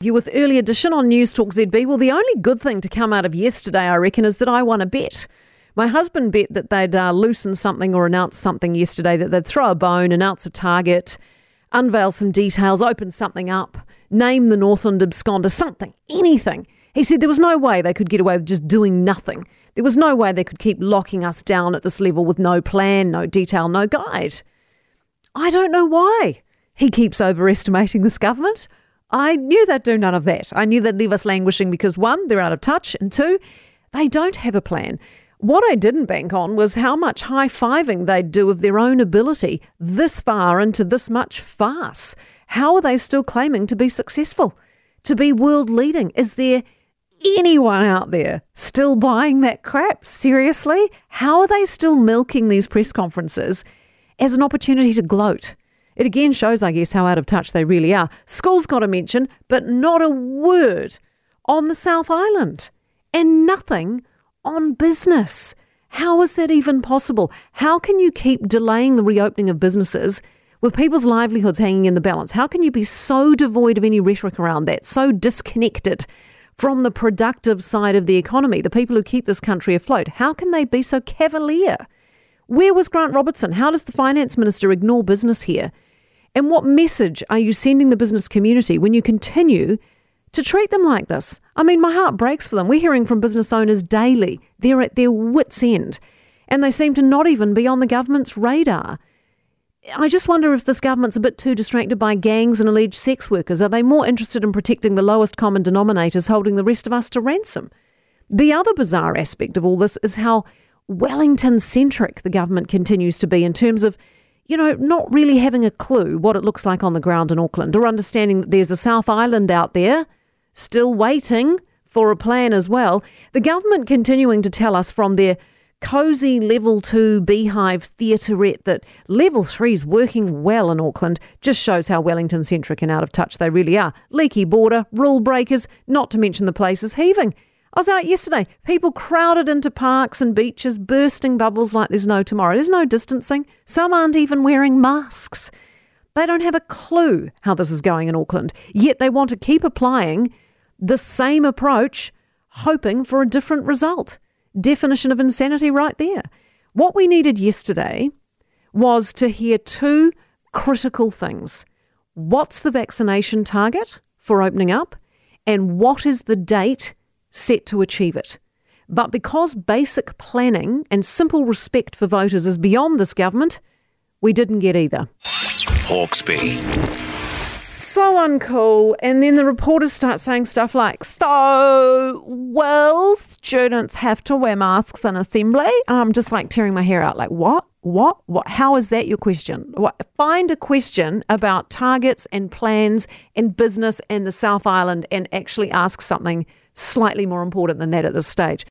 You with early edition on News Talk ZB. Well, the only good thing to come out of yesterday, I reckon, is that I won a bet. My husband bet that they'd uh, loosen something or announce something yesterday, that they'd throw a bone, announce a target, unveil some details, open something up, name the Northland absconder, something, anything. He said there was no way they could get away with just doing nothing. There was no way they could keep locking us down at this level with no plan, no detail, no guide. I don't know why he keeps overestimating this government. I knew they'd do none of that. I knew they'd leave us languishing because one, they're out of touch, and two, they don't have a plan. What I didn't bank on was how much high fiving they'd do of their own ability this far into this much farce. How are they still claiming to be successful, to be world leading? Is there anyone out there still buying that crap? Seriously? How are they still milking these press conferences as an opportunity to gloat? It again shows, I guess, how out of touch they really are. Schools got a mention, but not a word on the South Island and nothing on business. How is that even possible? How can you keep delaying the reopening of businesses with people's livelihoods hanging in the balance? How can you be so devoid of any rhetoric around that, so disconnected from the productive side of the economy, the people who keep this country afloat? How can they be so cavalier? Where was Grant Robertson? How does the finance minister ignore business here? And what message are you sending the business community when you continue to treat them like this? I mean, my heart breaks for them. We're hearing from business owners daily. They're at their wits' end, and they seem to not even be on the government's radar. I just wonder if this government's a bit too distracted by gangs and alleged sex workers. Are they more interested in protecting the lowest common denominators, holding the rest of us to ransom? The other bizarre aspect of all this is how Wellington centric the government continues to be in terms of you know, not really having a clue what it looks like on the ground in Auckland or understanding that there's a South Island out there still waiting for a plan as well. The government continuing to tell us from their cosy level two beehive theaterette that level three is working well in Auckland just shows how Wellington centric and out of touch they really are. Leaky border, rule breakers, not to mention the places heaving. I was out yesterday. People crowded into parks and beaches, bursting bubbles like there's no tomorrow. There's no distancing. Some aren't even wearing masks. They don't have a clue how this is going in Auckland, yet they want to keep applying the same approach, hoping for a different result. Definition of insanity right there. What we needed yesterday was to hear two critical things. What's the vaccination target for opening up? And what is the date set to achieve it. But because basic planning and simple respect for voters is beyond this government, we didn't get either. Hawkesby. So uncool. And then the reporters start saying stuff like, So, well, students have to wear masks in assembly. And I'm just like tearing my hair out, like, what? What? What? How is that your question? What? Find a question about targets and plans and business and the South Island and actually ask something slightly more important than that at this stage.